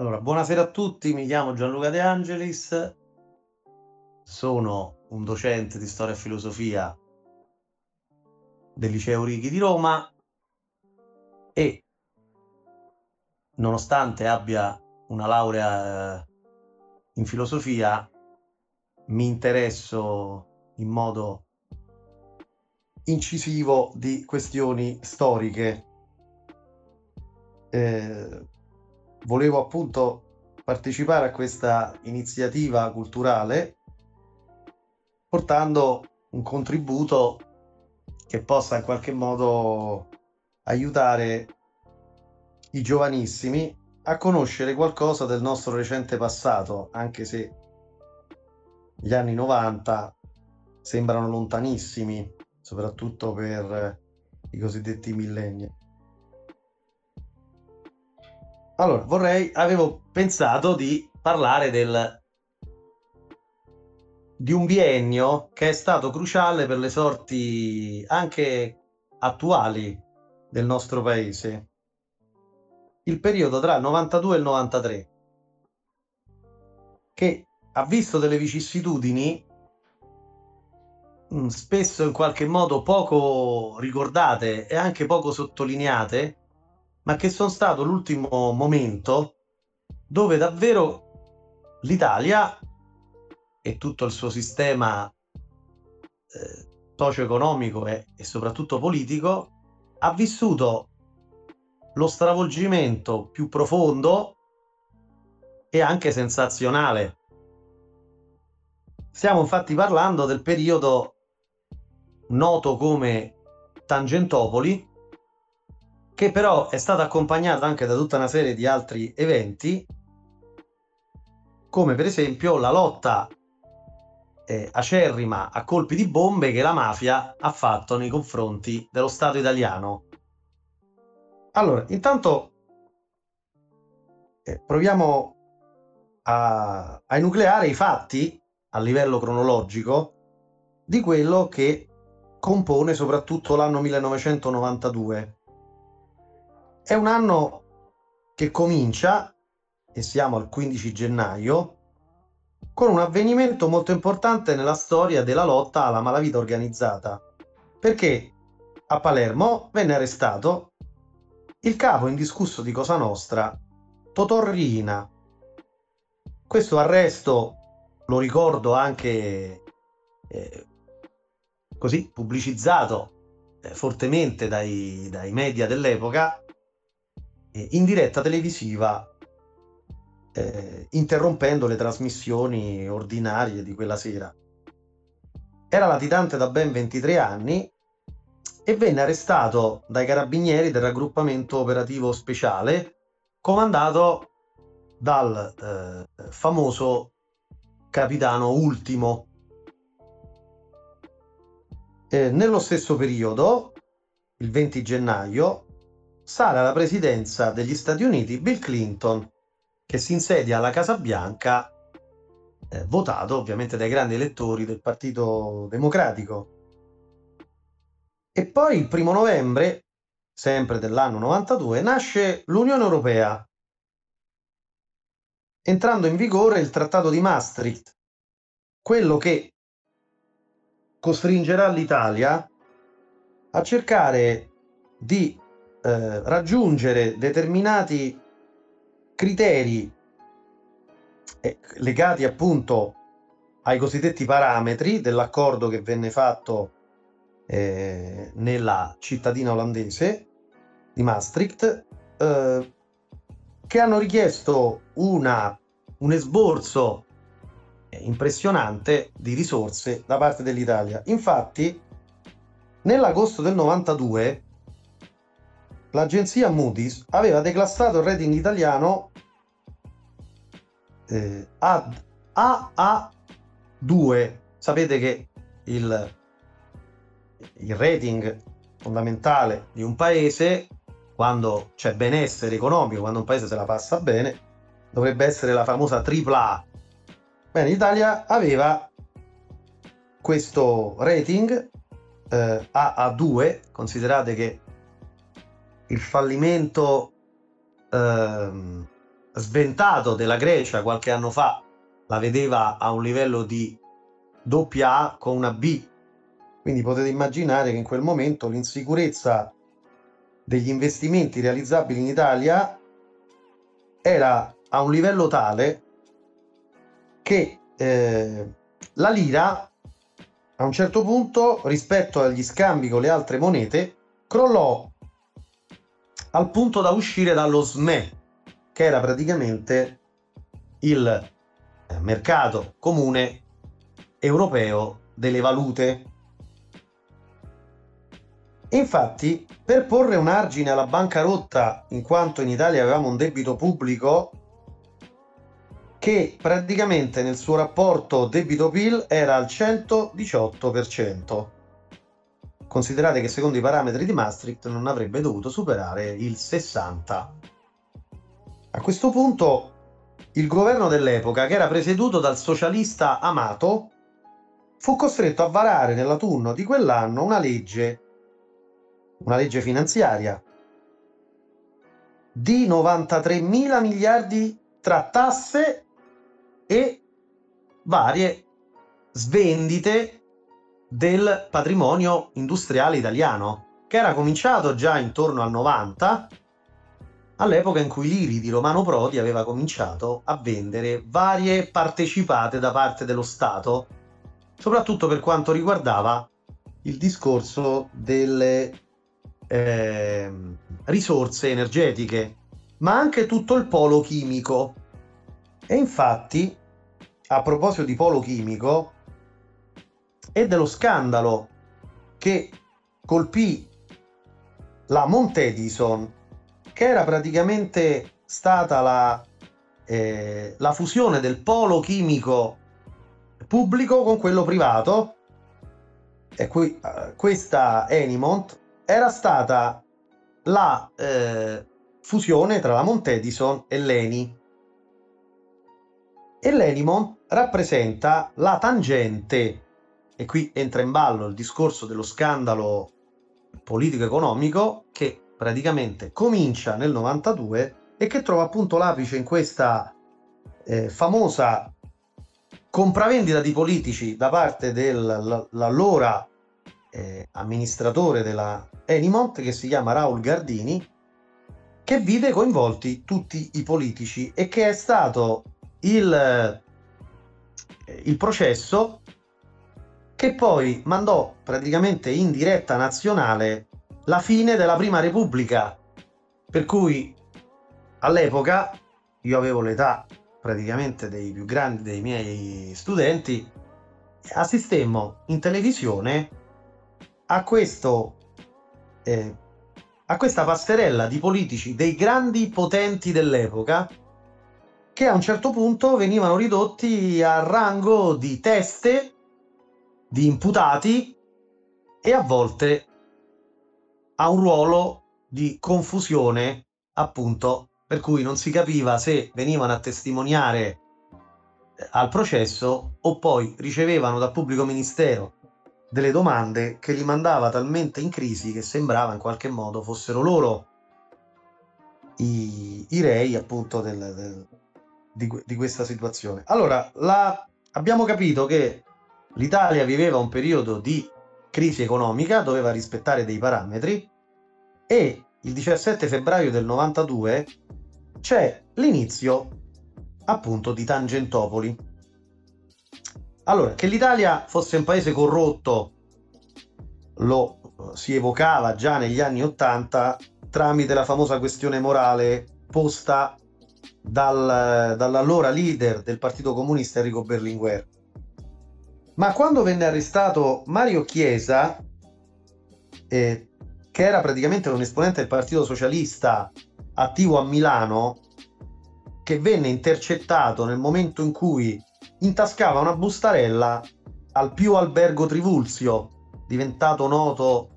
Allora, buonasera a tutti, mi chiamo Gianluca De Angelis, sono un docente di storia e filosofia del Liceo Righi di Roma e nonostante abbia una laurea in filosofia, mi interesso in modo incisivo di questioni storiche. Eh, volevo appunto partecipare a questa iniziativa culturale portando un contributo che possa in qualche modo aiutare i giovanissimi a conoscere qualcosa del nostro recente passato, anche se gli anni 90 sembrano lontanissimi, soprattutto per i cosiddetti millenni. Allora, vorrei, avevo pensato di parlare del, di un biennio che è stato cruciale per le sorti anche attuali del nostro paese. Il periodo tra il 92 e il 93, che ha visto delle vicissitudini mm, spesso in qualche modo poco ricordate e anche poco sottolineate ma che sono stato l'ultimo momento dove davvero l'Italia e tutto il suo sistema eh, socio-economico e, e soprattutto politico ha vissuto lo stravolgimento più profondo e anche sensazionale. Stiamo infatti parlando del periodo noto come Tangentopoli, che però è stata accompagnata anche da tutta una serie di altri eventi, come per esempio la lotta eh, acerrima a colpi di bombe che la mafia ha fatto nei confronti dello Stato italiano. Allora, intanto eh, proviamo a, a enucleare i fatti a livello cronologico di quello che compone soprattutto l'anno 1992 è un anno che comincia, e siamo al 15 gennaio, con un avvenimento molto importante nella storia della lotta alla malavita organizzata, perché a Palermo venne arrestato il capo indiscusso di Cosa Nostra, Totorrina. Questo arresto lo ricordo anche eh, così pubblicizzato eh, fortemente dai, dai media dell'epoca in diretta televisiva eh, interrompendo le trasmissioni ordinarie di quella sera. Era latitante da ben 23 anni e venne arrestato dai carabinieri del raggruppamento operativo speciale comandato dal eh, famoso capitano Ultimo. Eh, nello stesso periodo, il 20 gennaio, sale alla presidenza degli Stati Uniti Bill Clinton, che si insedia alla Casa Bianca, eh, votato ovviamente dai grandi elettori del Partito Democratico. E poi il primo novembre, sempre dell'anno 92, nasce l'Unione Europea, entrando in vigore il Trattato di Maastricht, quello che costringerà l'Italia a cercare di eh, raggiungere determinati criteri eh, legati appunto ai cosiddetti parametri dell'accordo che venne fatto eh, nella cittadina olandese di Maastricht, eh, che hanno richiesto una, un esborso impressionante di risorse da parte dell'Italia. Infatti, nell'agosto del 92 l'agenzia Moody's aveva declassato il rating italiano eh, ad AA2. Sapete che il, il rating fondamentale di un paese, quando c'è benessere economico, quando un paese se la passa bene, dovrebbe essere la famosa AAA. Bene, l'Italia aveva questo rating eh, AA2, considerate che il fallimento ehm, sventato della Grecia qualche anno fa la vedeva a un livello di doppia A con una B. Quindi potete immaginare che in quel momento l'insicurezza degli investimenti realizzabili in Italia era a un livello tale che eh, la lira a un certo punto rispetto agli scambi con le altre monete crollò al punto da uscire dallo SME, che era praticamente il eh, mercato comune europeo delle valute. Infatti, per porre un argine alla bancarotta, in quanto in Italia avevamo un debito pubblico che praticamente nel suo rapporto debito-PIL era al 118%. Considerate che secondo i parametri di Maastricht non avrebbe dovuto superare il 60%. A questo punto il governo dell'epoca, che era presieduto dal socialista Amato, fu costretto a varare nell'autunno di quell'anno una legge, una legge finanziaria, di 93 mila miliardi tra tasse e varie svendite del patrimonio industriale italiano, che era cominciato già intorno al 90, all'epoca in cui l'IRI di Romano Prodi aveva cominciato a vendere varie partecipate da parte dello Stato, soprattutto per quanto riguardava il discorso delle eh, risorse energetiche, ma anche tutto il polo chimico. E infatti a proposito di polo chimico e dello scandalo che colpì la Montedison, che era praticamente stata la, eh, la fusione del polo chimico pubblico con quello privato. E qui, uh, questa Enimont era stata la eh, fusione tra la Montedison e l'Eni. E l'Enimont rappresenta la tangente, e qui entra in ballo il discorso dello scandalo politico-economico che praticamente comincia nel 92 e che trova appunto l'apice in questa eh, famosa compravendita di politici da parte dell'allora eh, amministratore della Enimont che si chiama Raul Gardini che vide coinvolti tutti i politici e che è stato il il processo che poi mandò praticamente in diretta nazionale la fine della prima repubblica. Per cui all'epoca io avevo l'età praticamente dei più grandi dei miei studenti assistemmo in televisione a questo eh, a questa passerella di politici dei grandi potenti dell'epoca che a un certo punto venivano ridotti a rango di teste, di imputati e a volte a un ruolo di confusione, appunto, per cui non si capiva se venivano a testimoniare eh, al processo o poi ricevevano dal pubblico ministero delle domande che li mandava talmente in crisi che sembrava in qualche modo fossero loro i, i rei appunto del, del, di, di questa situazione. Allora, la, abbiamo capito che l'Italia viveva un periodo di crisi economica, doveva rispettare dei parametri e il 17 febbraio del 92 c'è l'inizio appunto di Tangentopoli. Allora, che l'Italia fosse un paese corrotto lo si evocava già negli anni 80 tramite la famosa questione morale posta dal, dall'allora leader del Partito Comunista Enrico Berlinguer. Ma quando venne arrestato Mario Chiesa, eh, che era praticamente un esponente del Partito Socialista attivo a Milano, che venne intercettato nel momento in cui intascava una bustarella al più albergo Trivulzio, diventato noto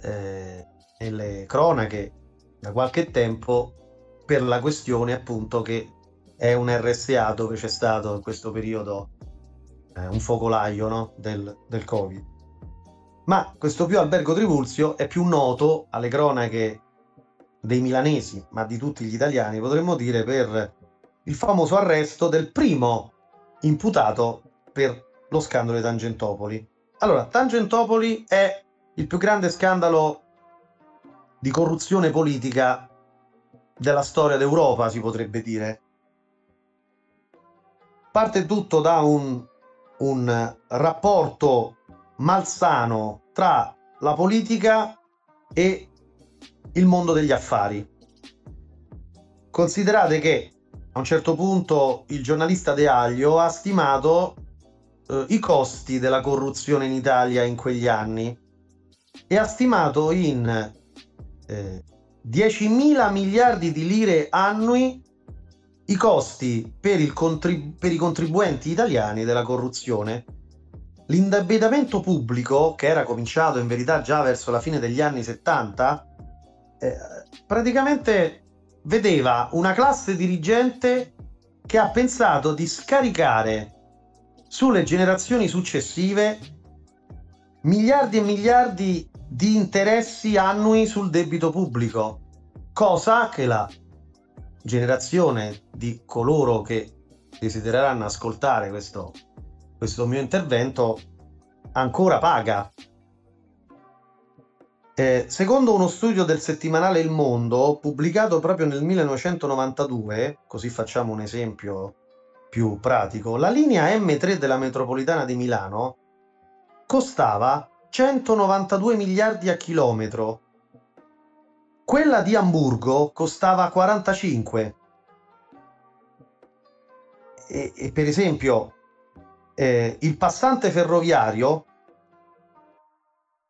eh, nelle cronache da qualche tempo per la questione appunto che è un RSA dove c'è stato in questo periodo eh, un focolaio no? del, del Covid. Ma questo più albergo Trivulzio è più noto alle cronache dei milanesi, ma di tutti gli italiani, potremmo dire, per il famoso arresto del primo imputato per lo scandalo di Tangentopoli. Allora, Tangentopoli è il più grande scandalo di corruzione politica della storia d'Europa, si potrebbe dire. Parte tutto da un, un rapporto malsano tra la politica e il mondo degli affari. Considerate che a un certo punto il giornalista De Aglio ha stimato eh, i costi della corruzione in Italia in quegli anni e ha stimato in eh, 10.000 miliardi di lire annui i costi per, contrib- per i contribuenti italiani della corruzione. L'indebitamento pubblico, che era cominciato in verità già verso la fine degli anni 70, eh, praticamente vedeva una classe dirigente che ha pensato di scaricare sulle generazioni successive miliardi e miliardi di interessi annui sul debito pubblico, cosa che la generazione di coloro che desidereranno ascoltare questo, questo mio intervento ancora paga eh, secondo uno studio del settimanale Il Mondo, pubblicato proprio nel 1992, così facciamo un esempio più pratico, la linea M3 della metropolitana di Milano costava 192 miliardi a chilometro. Quella di Amburgo costava 45. E, e per esempio, eh, il passante ferroviario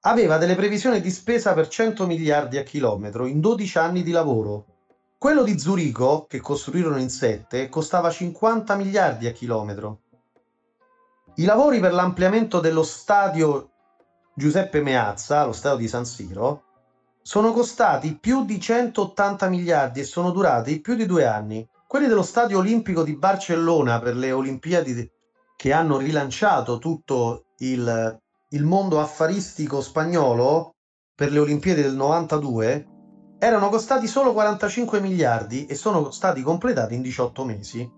aveva delle previsioni di spesa per 100 miliardi a chilometro in 12 anni di lavoro. Quello di Zurigo, che costruirono in 7, costava 50 miliardi a chilometro. I lavori per l'ampliamento dello stadio Giuseppe Meazza, lo stadio di San Siro, sono costati più di 180 miliardi e sono durati più di due anni. Quelli dello stadio olimpico di Barcellona per le Olimpiadi che hanno rilanciato tutto il il mondo affaristico spagnolo per le Olimpiadi del 92 erano costati solo 45 miliardi e sono stati completati in 18 mesi.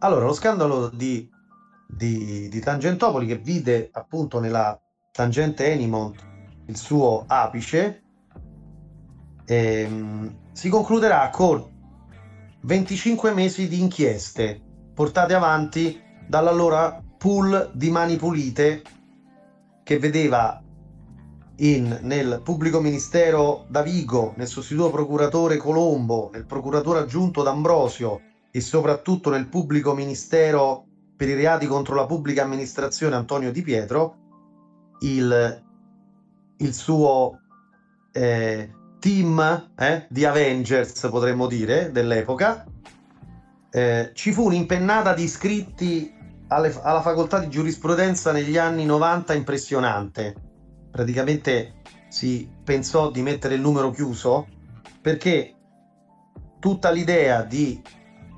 Allora, lo scandalo di, di, di Tangentopoli che vide appunto nella tangente Enimont il suo apice ehm, si concluderà con 25 mesi di inchieste portate avanti dall'allora pool di mani pulite che vedeva in, nel pubblico ministero Davigo, nel sostituto procuratore Colombo, nel procuratore aggiunto D'Ambrosio e soprattutto nel pubblico ministero per i reati contro la pubblica amministrazione Antonio Di Pietro, il, il suo eh, team eh, di Avengers, potremmo dire, dell'epoca. Eh, ci fu un'impennata di iscritti alle, alla facoltà di giurisprudenza negli anni 90 impressionante. Praticamente si pensò di mettere il numero chiuso perché tutta l'idea di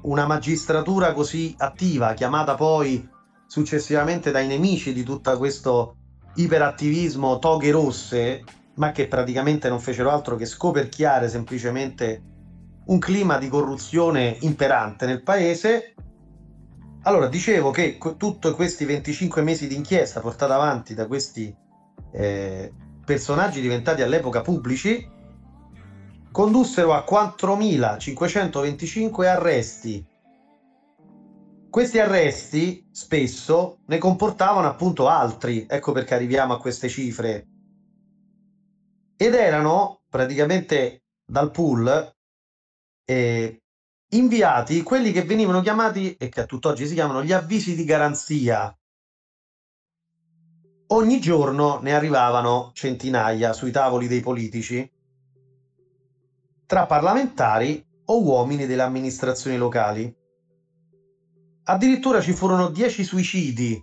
una magistratura così attiva, chiamata poi successivamente dai nemici di tutto questo iperattivismo toghe rosse, ma che praticamente non fecero altro che scoperchiare semplicemente un clima di corruzione imperante nel paese, allora, dicevo che tutti questi 25 mesi di inchiesta portata avanti da questi eh, personaggi diventati all'epoca pubblici condussero a 4.525 arresti. Questi arresti spesso ne comportavano appunto altri, ecco perché arriviamo a queste cifre. Ed erano praticamente dal pool eh, inviati quelli che venivano chiamati e che a tutt'oggi si chiamano gli avvisi di garanzia. Ogni giorno ne arrivavano centinaia sui tavoli dei politici, tra parlamentari o uomini delle amministrazioni locali. Addirittura ci furono dieci suicidi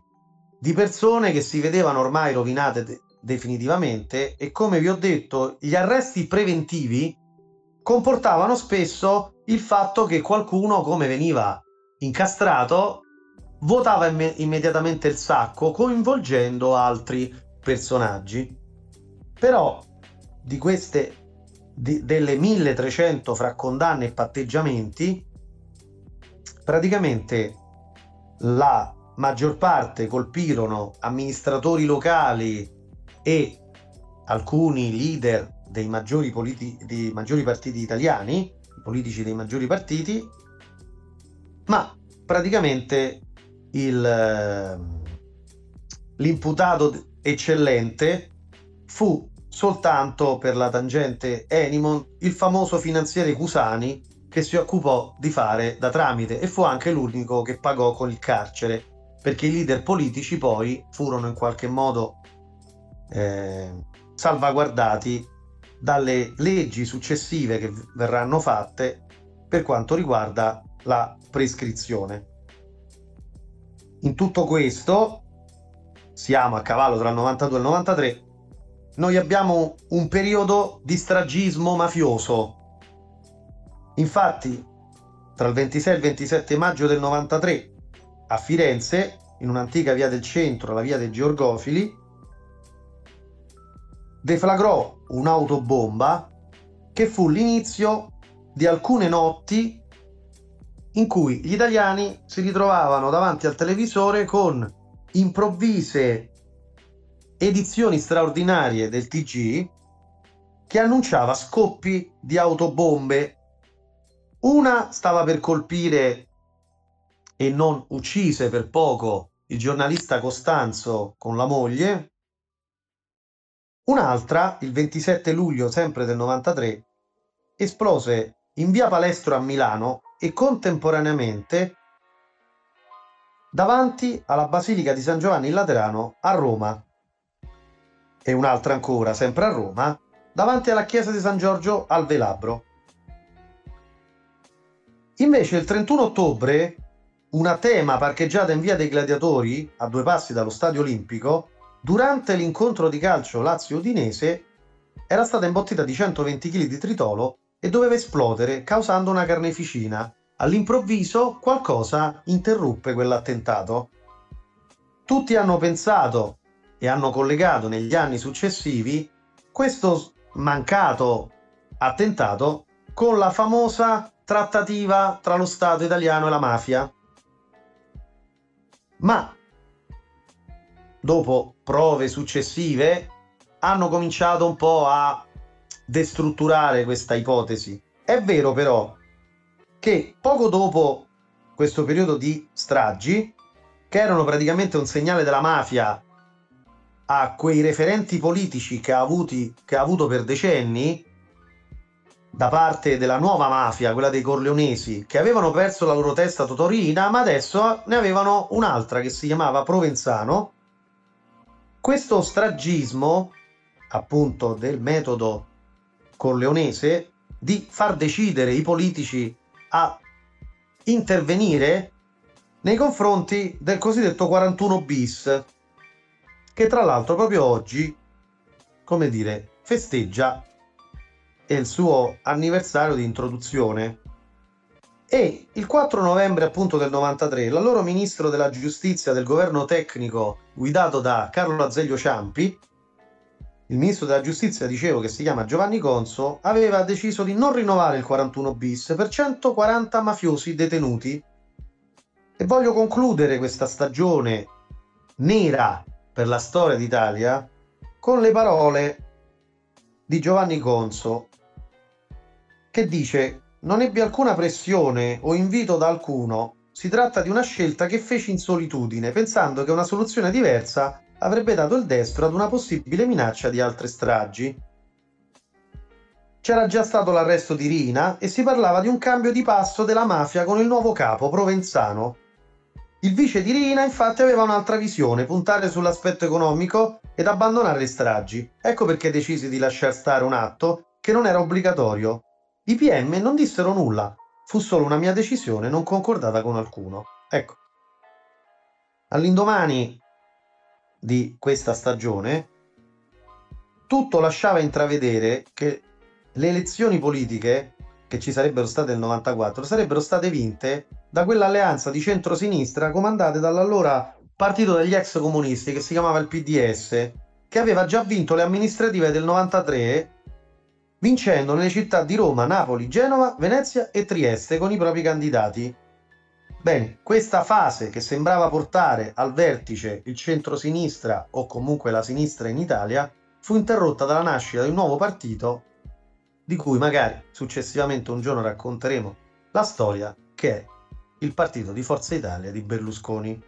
di persone che si vedevano ormai rovinate de- definitivamente e come vi ho detto gli arresti preventivi comportavano spesso il fatto che qualcuno, come veniva incastrato, votava imme- immediatamente il sacco coinvolgendo altri personaggi. Però di queste di, delle 1300 fra condanne e patteggiamenti praticamente la maggior parte colpirono amministratori locali e alcuni leader dei maggiori, politi- dei maggiori partiti italiani, politici dei maggiori partiti, ma praticamente il, l'imputato eccellente fu soltanto per la tangente Enimon il famoso finanziere Cusani che si occupò di fare da tramite e fu anche l'unico che pagò con il carcere perché i leader politici poi furono in qualche modo eh, salvaguardati dalle leggi successive che verranno fatte per quanto riguarda la prescrizione. In tutto questo, siamo a cavallo tra il 92 e il 93, noi abbiamo un periodo di stragismo mafioso. Infatti, tra il 26 e il 27 maggio del 93, a Firenze, in un'antica via del centro, la via dei Georgofili, deflagrò un'autobomba che fu l'inizio di alcune notti in cui gli italiani si ritrovavano davanti al televisore con improvvise edizioni straordinarie del TG che annunciava scoppi di autobombe. Una stava per colpire e non uccise per poco il giornalista Costanzo con la moglie. Un'altra, il 27 luglio sempre del 93, esplose in via Palestro a Milano e contemporaneamente davanti alla Basilica di San Giovanni in Laterano a Roma e un'altra ancora, sempre a Roma, davanti alla chiesa di San Giorgio al Velabro. Invece il 31 ottobre, una tema parcheggiata in via dei Gladiatori, a due passi dallo Stadio Olimpico, durante l'incontro di calcio Lazio-Udinese, era stata imbottita di 120 kg di tritolo e doveva esplodere causando una carneficina. All'improvviso qualcosa interruppe quell'attentato. Tutti hanno pensato e hanno collegato negli anni successivi questo mancato attentato con la famosa trattativa tra lo Stato italiano e la mafia. Ma dopo prove successive hanno cominciato un po' a destrutturare questa ipotesi. È vero però che poco dopo questo periodo di stragi, che erano praticamente un segnale della mafia a quei referenti politici che ha, avuti, che ha avuto per decenni da parte della nuova mafia, quella dei Corleonesi, che avevano perso la loro testa Totorina, ma adesso ne avevano un'altra che si chiamava Provenzano. Questo stragismo, appunto, del metodo corleonese di far decidere i politici a intervenire nei confronti del cosiddetto 41 bis, che tra l'altro proprio oggi, come dire, festeggia il suo anniversario di introduzione. E il 4 novembre appunto del 93 l'allora ministro della giustizia del governo tecnico guidato da Carlo Azeglio Ciampi, il ministro della giustizia, dicevo che si chiama Giovanni Conso, aveva deciso di non rinnovare il 41 bis per 140 mafiosi detenuti. E voglio concludere questa stagione nera per la storia d'Italia con le parole di Giovanni Conso che dice non ebbe alcuna pressione o invito da alcuno, si tratta di una scelta che feci in solitudine, pensando che una soluzione diversa avrebbe dato il destro ad una possibile minaccia di altre stragi. C'era già stato l'arresto di Rina e si parlava di un cambio di passo della mafia con il nuovo capo provenzano, il vice di Rina infatti aveva un'altra visione, puntare sull'aspetto economico ed abbandonare le stragi. Ecco perché decisi di lasciar stare un atto che non era obbligatorio. I PM non dissero nulla, fu solo una mia decisione non concordata con alcuno. Ecco. All'indomani di questa stagione, tutto lasciava intravedere che le elezioni politiche che ci sarebbero state nel 94 sarebbero state vinte da quell'alleanza di centrosinistra comandata dall'allora partito degli ex comunisti che si chiamava il PDS, che aveva già vinto le amministrative del 93 vincendo nelle città di Roma, Napoli, Genova, Venezia e Trieste con i propri candidati. Bene, questa fase che sembrava portare al vertice il centro-sinistra o comunque la sinistra in Italia fu interrotta dalla nascita di un nuovo partito di cui magari successivamente un giorno racconteremo la storia, che è il partito di Forza Italia di Berlusconi.